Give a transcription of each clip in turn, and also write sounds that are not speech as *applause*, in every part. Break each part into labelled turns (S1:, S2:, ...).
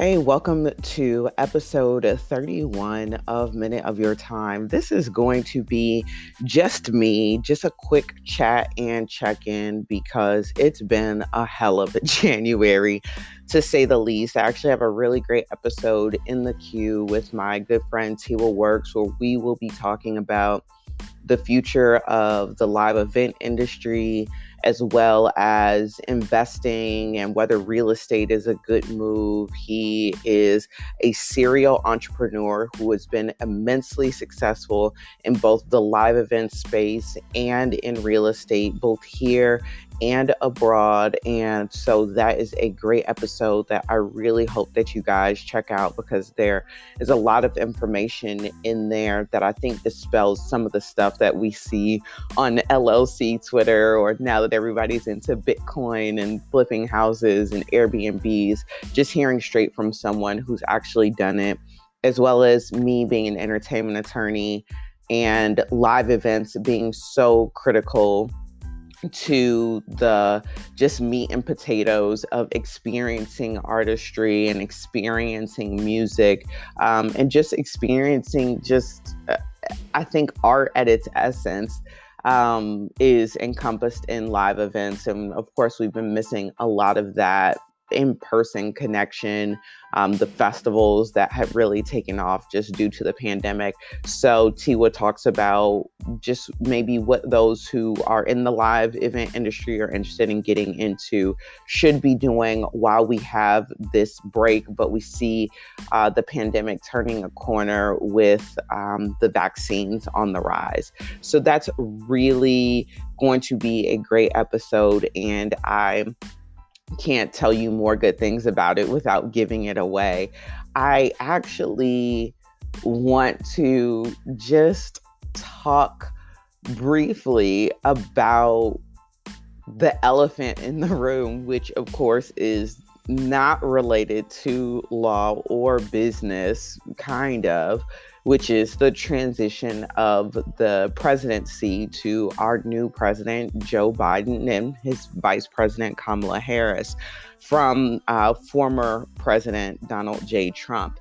S1: Hey, welcome to episode 31 of Minute of Your Time. This is going to be just me, just a quick chat and check in because it's been a hell of a *laughs* January to say the least. I actually have a really great episode in the queue with my good friend Tiwa Works where we will be talking about the future of the live event industry as well as investing and whether real estate is a good move. He is a serial entrepreneur who has been immensely successful in both the live event space and in real estate, both here and abroad. And so that is a great episode that I really hope that you guys check out because there is a lot of information in there that I think dispels some of the stuff that we see on LLC Twitter or now that everybody's into Bitcoin and flipping houses and Airbnbs. Just hearing straight from someone who's actually done it, as well as me being an entertainment attorney and live events being so critical to the just meat and potatoes of experiencing artistry and experiencing music um, and just experiencing just uh, i think art at its essence um, is encompassed in live events. And of course we've been missing a lot of that in person connection, um, the festivals that have really taken off just due to the pandemic. So, Tiwa talks about just maybe what those who are in the live event industry are interested in getting into should be doing while we have this break, but we see uh, the pandemic turning a corner with um, the vaccines on the rise. So, that's really going to be a great episode, and I'm can't tell you more good things about it without giving it away. I actually want to just talk briefly about the elephant in the room, which of course is not related to law or business, kind of, which is the transition of the presidency to our new president, Joe Biden, and his vice president, Kamala Harris, from uh, former President Donald J. Trump.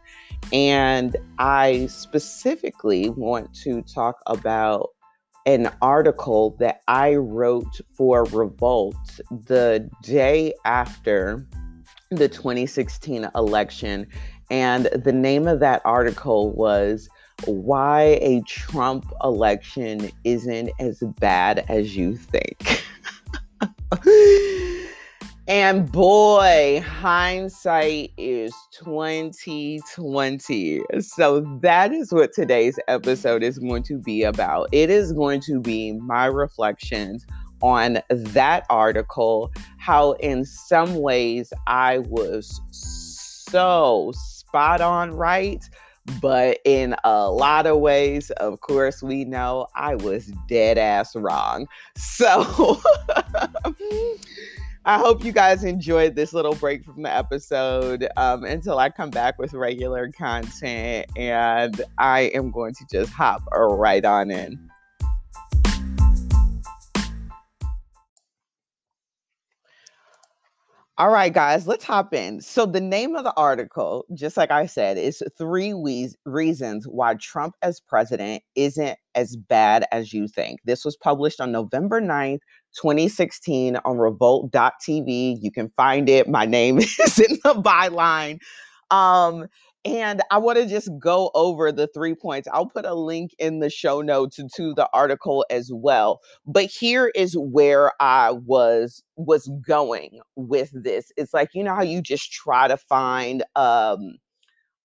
S1: And I specifically want to talk about an article that I wrote for Revolt the day after the 2016 election and the name of that article was Why a Trump Election Isn't as Bad as You Think. *laughs* and boy, hindsight is 2020. So that is what today's episode is going to be about. It is going to be my reflections on that article, how in some ways I was so spot on right. But in a lot of ways, of course, we know I was dead ass wrong. *laughs* So I hope you guys enjoyed this little break from the episode um, until I come back with regular content. And I am going to just hop right on in. All right, guys, let's hop in. So, the name of the article, just like I said, is Three we- Reasons Why Trump as President Isn't as Bad as You Think. This was published on November 9th, 2016, on revolt.tv. You can find it. My name *laughs* is in the byline. Um, and I want to just go over the three points. I'll put a link in the show notes to, the article as well. But here is where I was was going with this. It's like you know how you just try to find um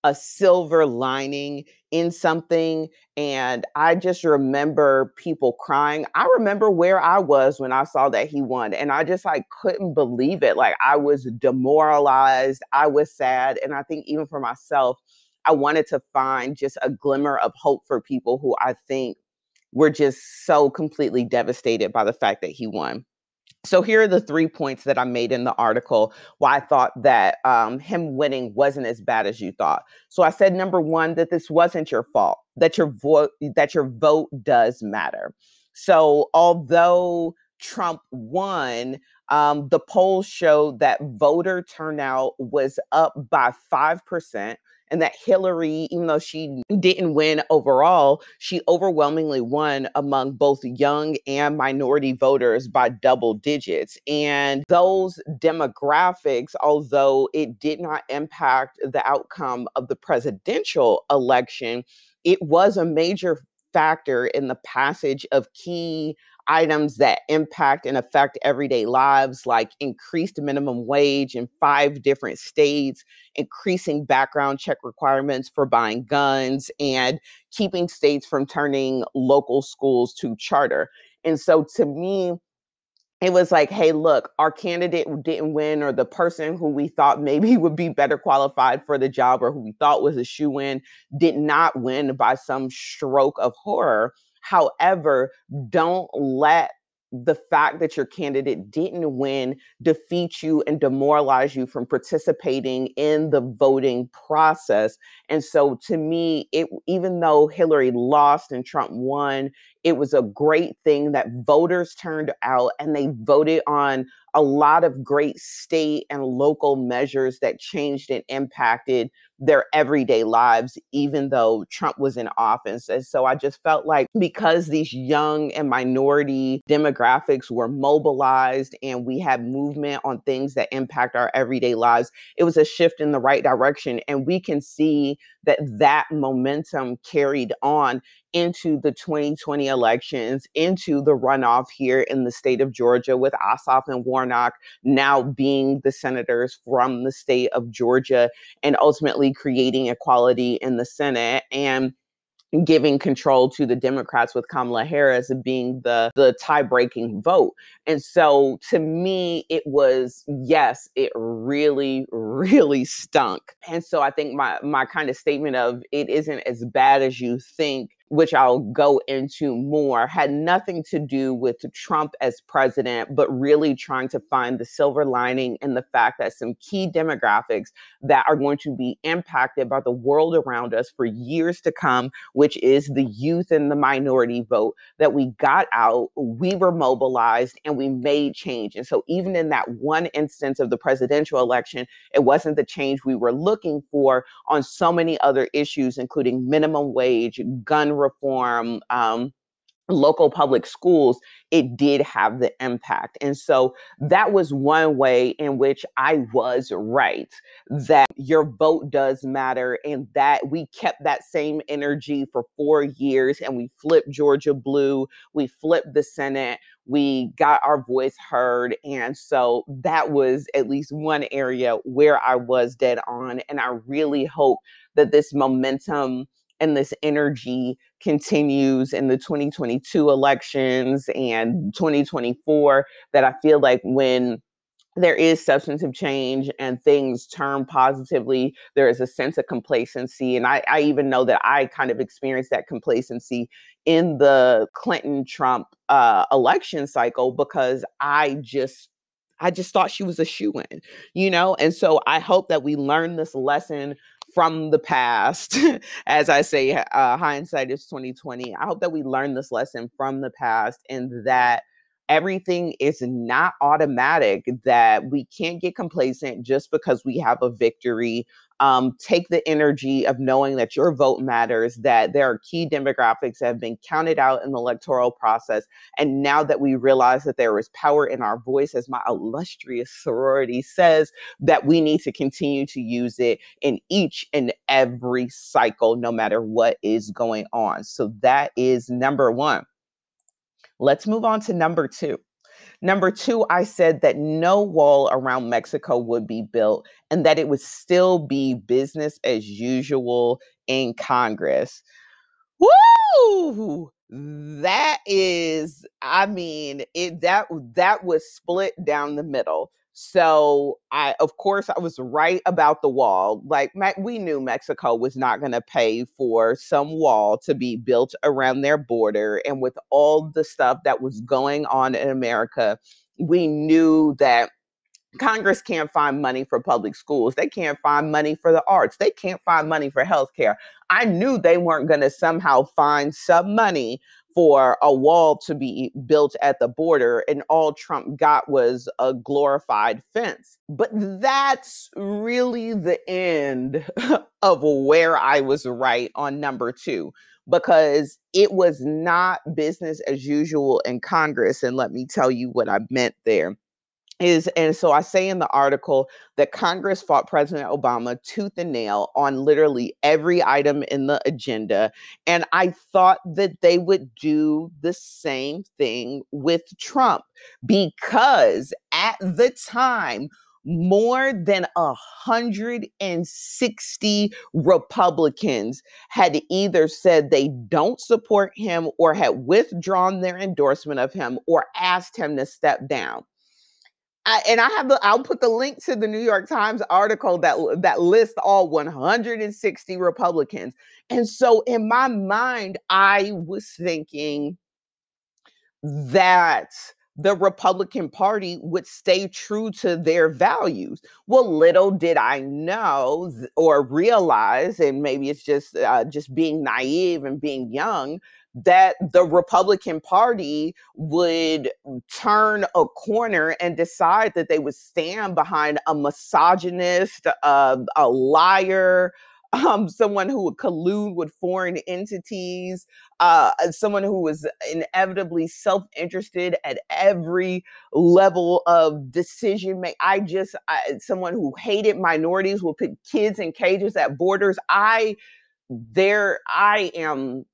S1: a silver lining in something. And I just remember people crying. I remember where I was when I saw that he won. And I just like couldn't believe it. Like I was demoralized. I was sad. And I think even for myself, I wanted to find just a glimmer of hope for people who I think were just so completely devastated by the fact that he won. So here are the three points that I made in the article why I thought that um, him winning wasn't as bad as you thought. So I said number one that this wasn't your fault that your vote that your vote does matter. So although Trump won, um, the polls showed that voter turnout was up by 5% and that Hillary, even though she didn't win overall, she overwhelmingly won among both young and minority voters by double digits. And those demographics, although it did not impact the outcome of the presidential election, it was a major factor in the passage of key items that impact and affect everyday lives, like increased minimum wage in five different states, increasing background check requirements for buying guns, and keeping states from turning local schools to charter. And so to me, it was like, hey, look, our candidate didn't win, or the person who we thought maybe *laughs* would be better qualified for the job, or who we thought was a shoe in, did not win by some stroke of horror. However, don't let the fact that your candidate didn't win defeat you and demoralize you from participating in the voting process. And so to me, it even though Hillary lost and Trump won, it was a great thing that voters turned out and they voted on a lot of great state and local measures that changed and impacted their everyday lives, even though Trump was in office. And so I just felt like because these young and minority demographics were mobilized and we had movement on things that impact our everyday lives, it was a shift in the right direction. And we can see that that momentum carried on into the 2020 elections, into the runoff here in the state of Georgia with Ossoff and Warnock now being the senators from the state of Georgia and ultimately creating equality in the Senate. And giving control to the Democrats with Kamala Harris being the the tie-breaking vote. And so to me it was yes, it really really stunk. And so I think my my kind of statement of it isn't as bad as you think which I'll go into more, had nothing to do with Trump as president, but really trying to find the silver lining in the fact that some key demographics that are going to be impacted by the world around us for years to come, which is the youth and the minority vote, that we got out, we were mobilized, and we made change. And so, even in that one instance of the presidential election, it wasn't the change we were looking for on so many other issues, including minimum wage, gun reform, um, local public schools, it did have the impact. And so that was one way in which I was right that your vote does matter and that we kept that same energy for four years and we flipped Georgia blue, we flipped the Senate, we got our voice heard. And so that was at least one area where I was dead on. And I really hope that this momentum and this energy continues in the 2022 elections and 2024 that I feel like when there is substantive change and things turn positively, there is a sense of complacency. And I, I even know that I kind of experienced that complacency in the Clinton Trump uh, election cycle because I just I just thought she was a shoe in, you know? And so I hope that we learn this lesson from the past. *laughs* As I say, uh, hindsight is 2020. I hope that we learn this lesson from the past and that everything is not automatic, that we can't get complacent just because we have a victory um, take the energy of knowing that your vote matters, that there are key demographics that have been counted out in the electoral process. And now that we realize that there is power in our voice, as my illustrious sorority says, that we need to continue to use it in each and every cycle, no matter what is going on. So that is number one. Let's move on to number two. Number two, I said that no wall around Mexico would be built and that it would still be business as usual in Congress. Woo! That is, I mean, it that that was split down the middle. So I, of course, I was right about the wall. Like we knew Mexico was not going to pay for some wall to be built around their border, and with all the stuff that was going on in America, we knew that Congress can't find money for public schools. They can't find money for the arts. They can't find money for healthcare. I knew they weren't going to somehow find some money for a wall to be built at the border, and all Trump got was a glorified fence. But that's really the end *laughs* of where I was right on number two, because it was not business as usual in Congress. And let me tell you what I meant there is and so I say in the article that Congress fought President Obama tooth and nail on literally every item in the agenda. And I thought that they would do the same thing with Trump because at the time, more than 160 Republicans had either said they don't support him or had withdrawn their endorsement of him or asked him to step down. I, and I have the I'll put the link to the New York Times article that that lists all 160 Republicans. And so in my mind, I was thinking that the Republican Party would stay true to their values. Well, little did I know or realize, and maybe it's just uh, just being naive and being young, that the Republican Party would turn a corner and decide that they would stand behind a misogynist, uh, a liar, *laughs* um, someone who would collude with foreign entities, uh, someone who was inevitably self-interested at every level of decision make. I just, I, someone who hated minorities, will put kids in cages at borders. I, there, I am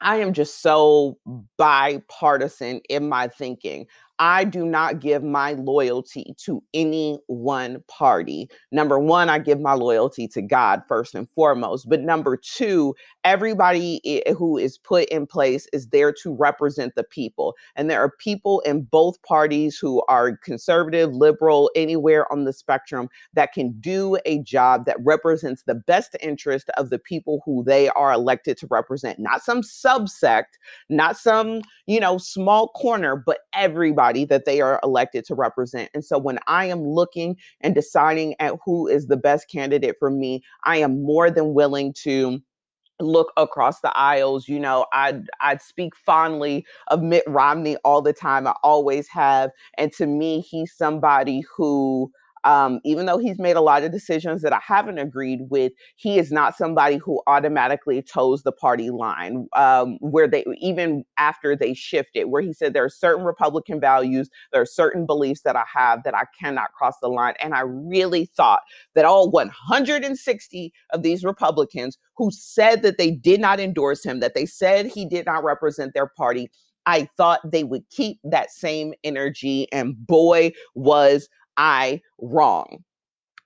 S1: I am just so bipartisan in my thinking. I do not give my loyalty to any one party. Number one, I give my loyalty to God first and foremost. But number two, everybody who is put in place is there to represent the people. And there are people in both parties who are conservative, liberal, anywhere on the spectrum that can do a job that represents the best interest of the people who they are elected to represent, not some subsect, not some, you know, small corner, but everybody that they are elected to represent. And so when I am looking and deciding at who is the best candidate for me, I am more than willing to look across the aisles. You know i i speak fondly of mitt romney all the time. I always have. And to me he's somebody who um, even though he's made a lot of decisions that I haven't agreed with, he is not somebody who automatically toes the party line. Um, where they even after they shifted, where he said there are certain Republican values, there are certain beliefs that I have that I cannot cross the line. And I really thought that all 160 of these Republicans who said that they did not endorse him, that they said he did not represent their party, I thought they would keep that same energy. And boy, was I wrong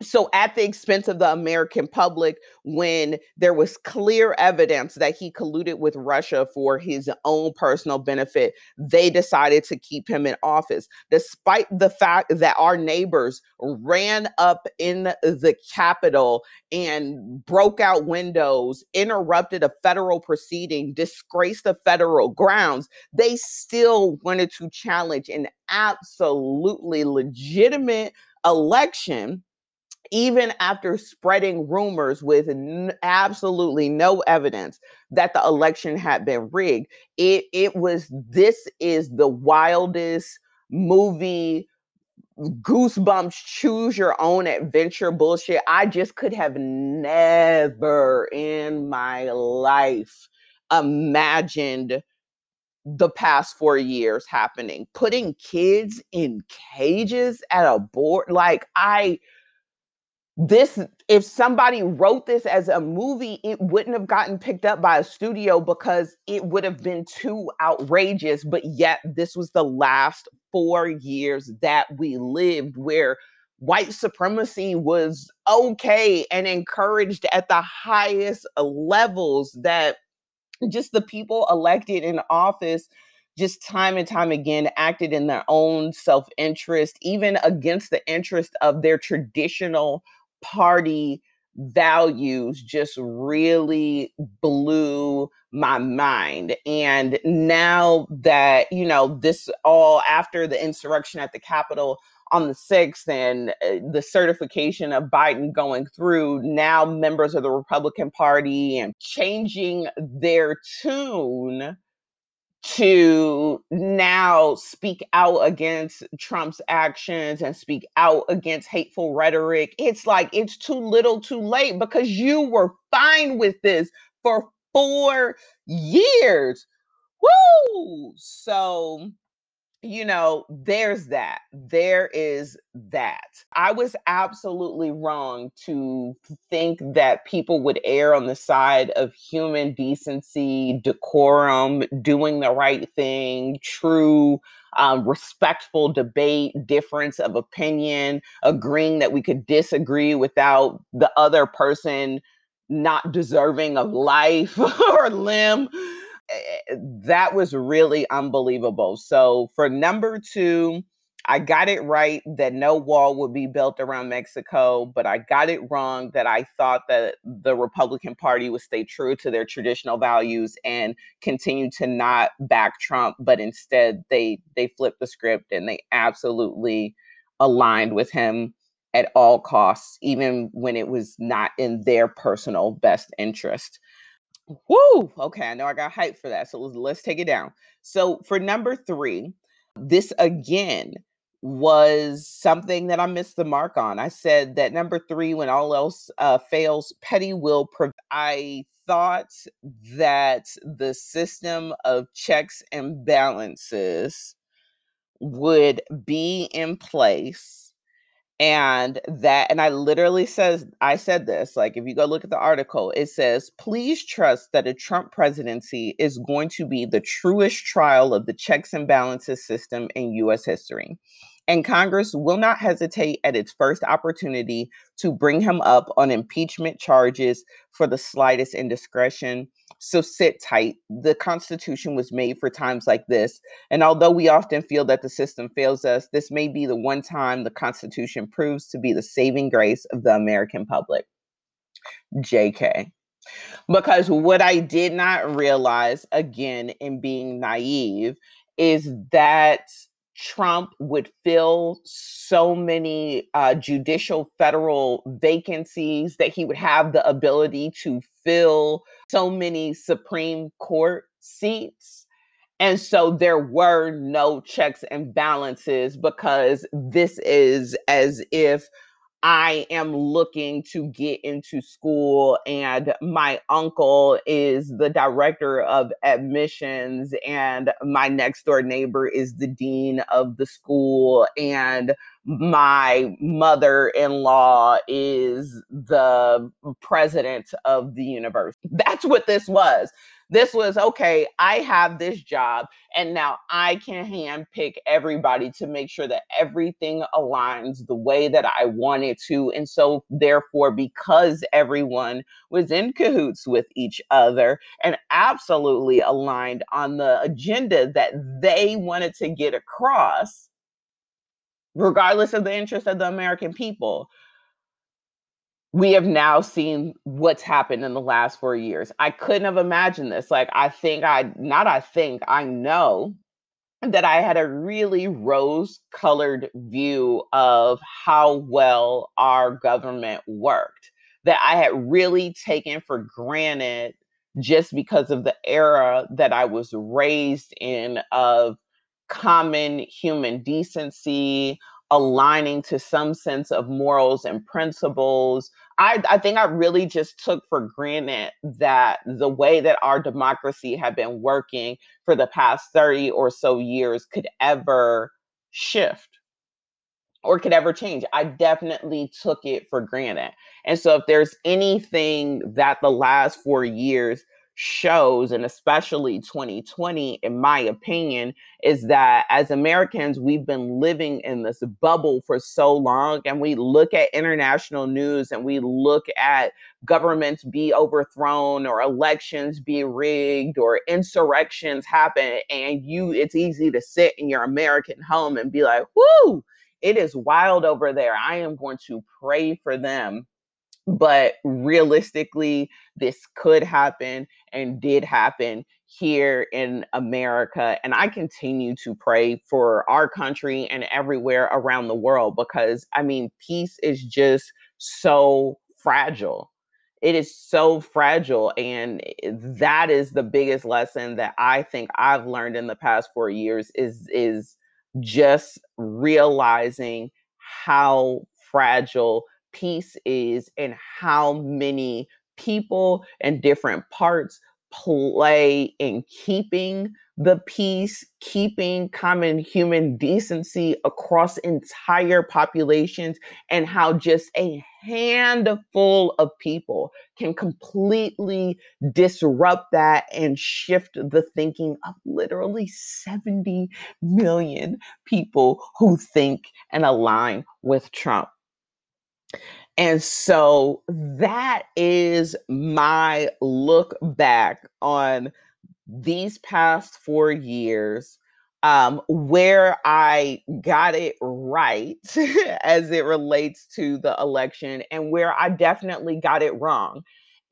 S1: so at the expense of the American public, when there was clear evidence that he colluded with Russia for his own personal benefit, they decided to keep him in office, despite the fact that our neighbors ran up in the Capitol and broke out windows, interrupted a federal proceeding, disgraced the federal grounds. They still wanted to challenge an absolutely legitimate election even after spreading rumors with n- absolutely no evidence that the election had been rigged it it was this is the wildest movie goosebumps choose your own adventure bullshit i just could have never in my life imagined the past four years happening. Putting kids in cages at a board like i this if somebody wrote this as a movie it wouldn't have gotten picked up by a studio because it would have been too outrageous. But yet this was the last 4 years that we lived where white supremacy was okay and encouraged at the highest levels that just the people elected in office just time and time again acted in their own self-interest even against the interest of their traditional party values just really blew my mind. And now that, you know, this all after the insurrection at the Capitol on the 6th and uh, the certification of Biden going through, now members of the Republican Party and changing their tune to now speak out against Trump's actions and speak out against hateful rhetoric. It's like it's too little too late because you were fine with this for four years. Woo! So you know, there's that. There is that. I was absolutely wrong to think that people would err on the side of human decency, decorum, doing the right thing, true, um, respectful debate, difference of opinion, agreeing that we could disagree without the other person not deserving of life *laughs* or limb Eh, eh, that was really unbelievable. So for number two, I got it right that no wall would be built around Mexico, but I got it wrong that I thought that the Republican Party would stay true to their traditional values and continue to not back Trump, but instead they they flipped the script and they absolutely aligned with him at all costs, even when it was not in their personal best interest. Woo! Okay, I know I got hype for that. So let's, let's take it down. So for number three, this again was something that I missed the mark on. I said that number three, when all else uh, fails, petty will. I thought that the system of checks and balances would be in place and that and i literally says i said this like if you go look at the article it says please trust that a trump presidency is going to be the truest trial of the checks and balances system in us history and congress will not hesitate at its first opportunity to bring him up on impeachment charges for the slightest indiscretion so sit tight the constitution was made for times like this and although we often feel that the system fails us, this may be the one time the Constitution proves to be the saving grace of the American public. JK. Because what I did not realize, again, in being naive, is that Trump would fill so many uh, judicial federal vacancies, that he would have the ability to fill so many Supreme Court seats. And so there were no checks and balances because this is as if I am looking to get into school, and my uncle is the director of admissions, and my next door neighbor is the dean of the school, and my mother in law is the president of the university. *laughs* That's what this was. This was okay, I have this job, and now I can handpick everybody to make sure that everything aligns the way that I want it to. And so, therefore, because everyone was in cahoots with each other and absolutely aligned on the agenda that they wanted to get across, regardless of the interest of the American people, we have now seen what's happened in the last four years. I couldn't have imagined this. Like, I think I, not I think, I know that I had a really rose colored view of how well our government worked, that I had really taken for granted just because of the era that I was raised in of common human decency, aligning to some sense of morals and principles. I, I think I really just took for granted that the way that our democracy had been working for the past 30 or so years could ever shift or could ever change. I definitely took it for granted. And so, if there's anything that the last four years shows, and especially 2020, in my opinion, is that as Americans, we've been living in this bubble for so long, and we look at international news and we look at governments be overthrown or elections be rigged or insurrections happen, and you it's easy to sit in your American home and be like, whoo, it is wild over there. I am going to pray for them but realistically this could happen and did happen here in America and I continue to pray for our country and everywhere around the world because I mean peace is just so fragile. It is so fragile and that is the biggest lesson that i think i've learned in the past 4 years is is just realizing how fragile peace is and how many people and different parts play in keeping the peace, keeping common human decency across entire populations, and how just a handful of people can completely disrupt that and shift the thinking of literally 70 million people who think and align with Trump. And so that is my look back on these past four years, um, where I got it right *laughs* as it relates to the election and where I definitely got it wrong.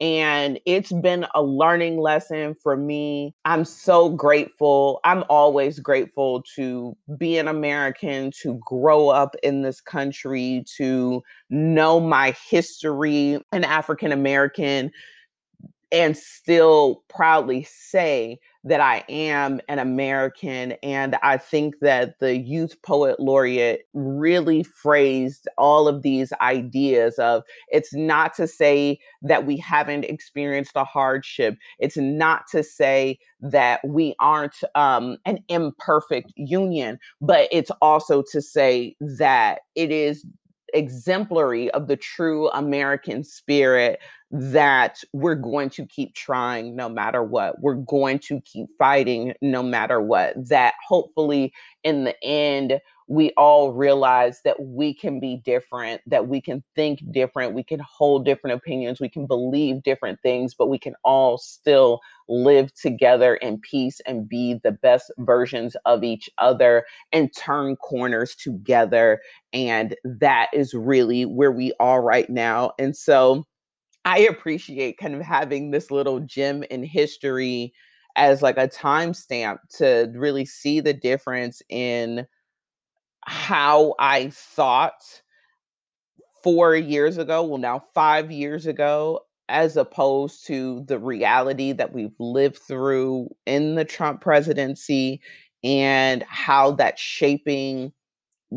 S1: And it's been a learning lesson for me. I'm so grateful. I'm always grateful to be an American, to grow up in this country, to know my history, an African American, and still proudly say that I am an American. And I think that the Youth Poet Laureate really phrased all of these ideas of it's not to say that we haven't experienced a hardship, it's not to say that we aren't um, an imperfect union, but it's also to say that it is exemplary of the true American spirit that we're going to keep trying no matter what. We're going to keep fighting no matter what. That hopefully, in the end, we all realize that we can be different, that we can think different, we can hold different opinions, we can believe different things, but we can all still live together in peace and be the best versions of each other and turn corners together. And that is really where we are right now. And so, I appreciate kind of having this little gem in history as like a timestamp to really see the difference in how I thought four years ago, well, now five years ago, as opposed to the reality that we've lived through in the Trump presidency and how that's shaping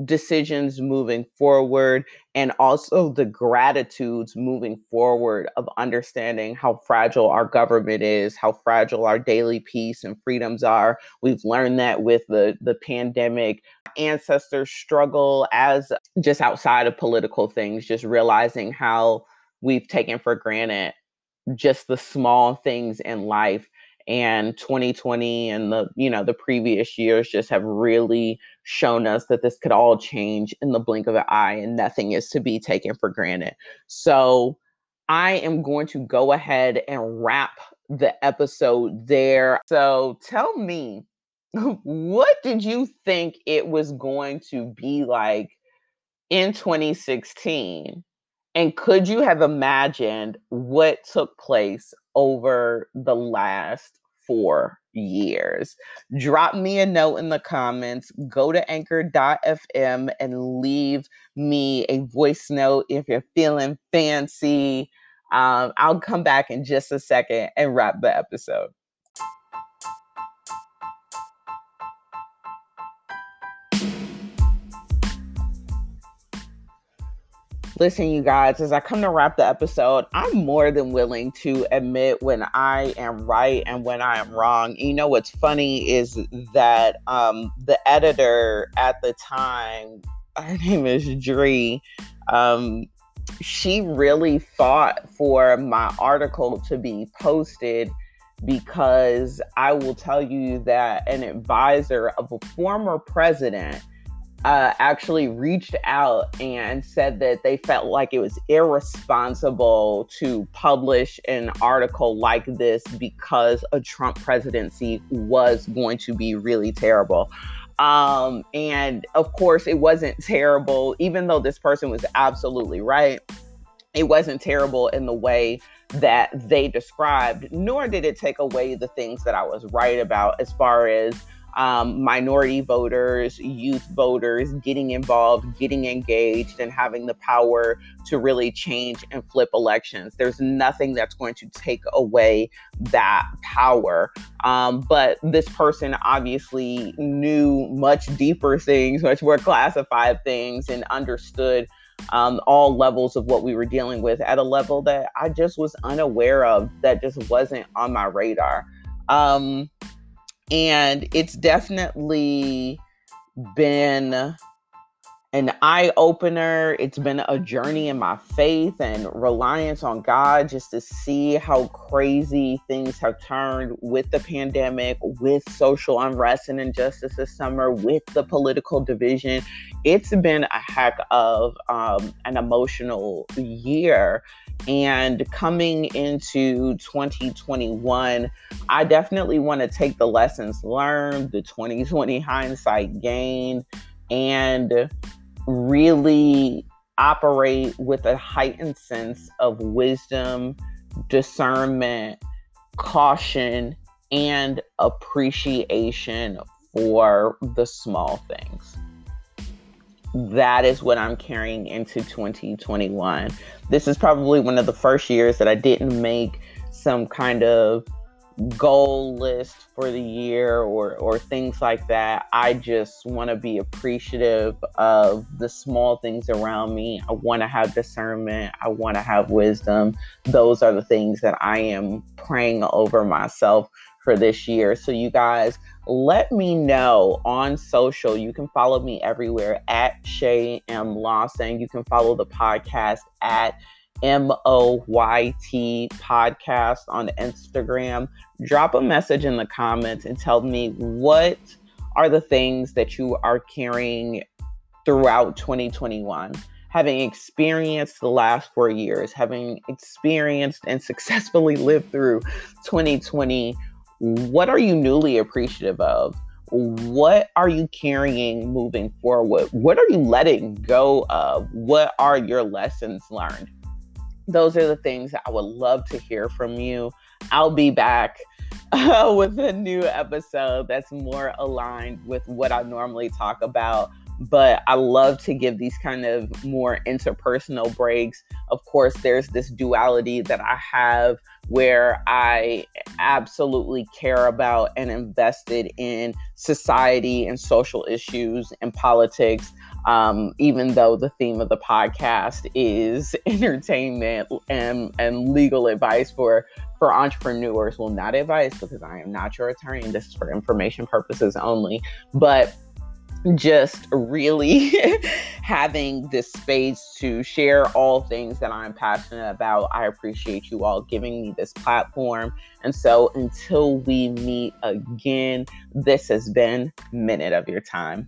S1: decisions moving forward and also the gratitudes moving forward of understanding how fragile our government is how fragile our daily peace and freedoms are. We've learned that with the the pandemic. Ancestors struggle as just outside of political things just realizing how we've taken for granted just the small things in life. And 2020 and the you know the previous years just have really shown us that this could all change in the blink of an eye and nothing is to be taken for granted. So i am going to go ahead and wrap the episode there. So tell me *laughs* what did you think it was going to be like in 2016 and could you have imagined what took place over the last four years? Drop me a note in the comments. Go to anchor.fm and leave me a voice note if you're feeling fancy. Um, I'll come back in just a second and wrap the episode. Listen, you guys, as I come to wrap the episode, I'm more than willing to admit when I am right and when I am wrong. You know what's funny is that um, the editor at the time, *laughs* her name is Dree, um, she really fought for my article to be posted because I will tell you that an advisor of a former president uh, actually reached out and said that they felt like it was irresponsible to publish an article like this because a Trump presidency was going to be really terrible. Um, and of course, it wasn't terrible, even though this person was absolutely right. It wasn't terrible in the way that they described, nor did it take away the things that I was right about as far as um, minority voters, youth voters getting involved, getting engaged, and having the power to really change and flip elections. There's nothing that's going to take away that power. Um, but this person obviously knew much deeper things, much more classified things, and understood um, all levels of what we were dealing with at a level that I just was unaware of, that just wasn't on my radar. Um, and it's definitely been an eye opener. It's been a journey in my faith and reliance on God just to see how crazy things have turned with the pandemic, with social unrest and injustice this summer, with the political division. It's been a heck of um, an emotional year. And coming into 2021, I definitely want to take the lessons learned, the 2020 hindsight gained, and really operate with a heightened sense of wisdom, discernment, caution, and appreciation for the small things. That is what I'm carrying into 2021. This is probably one of the first years that I didn't make some kind of goal list for the year or or things like that. I just want to be appreciative of the small things around me. I want to have discernment. I want to have wisdom. Those are the things that I am praying over myself for this year. So you guys let me know on social. You can follow me everywhere at Shay M. Lawson. You can follow the podcast at M O Y T podcast on Instagram. Drop a message in the comments and tell me what are the things that you are carrying throughout 2021. Having experienced the last four years, having experienced and *laughs* successfully lived through 2020, what are you newly appreciative of? What are you carrying moving forward? What are you letting go of? What are your lessons learned? Those are the things that I would love to hear from you. I'll be back *laughs* uh, with a new episode that's more aligned with what I normally talk about. But I love to give these kind of more interpersonal breaks. Of course, there's this duality that I have where I absolutely care about and invested in society and social issues and politics um, even though the theme of the podcast is *laughs* entertainment and, and legal advice for for entrepreneurs. Well, not advice because I am not your attorney. This is for information purposes only. But just really *laughs* having this space to share all things that I'm passionate about. I appreciate you all giving me this platform. And so until we meet again, this has been Minute of Your Time.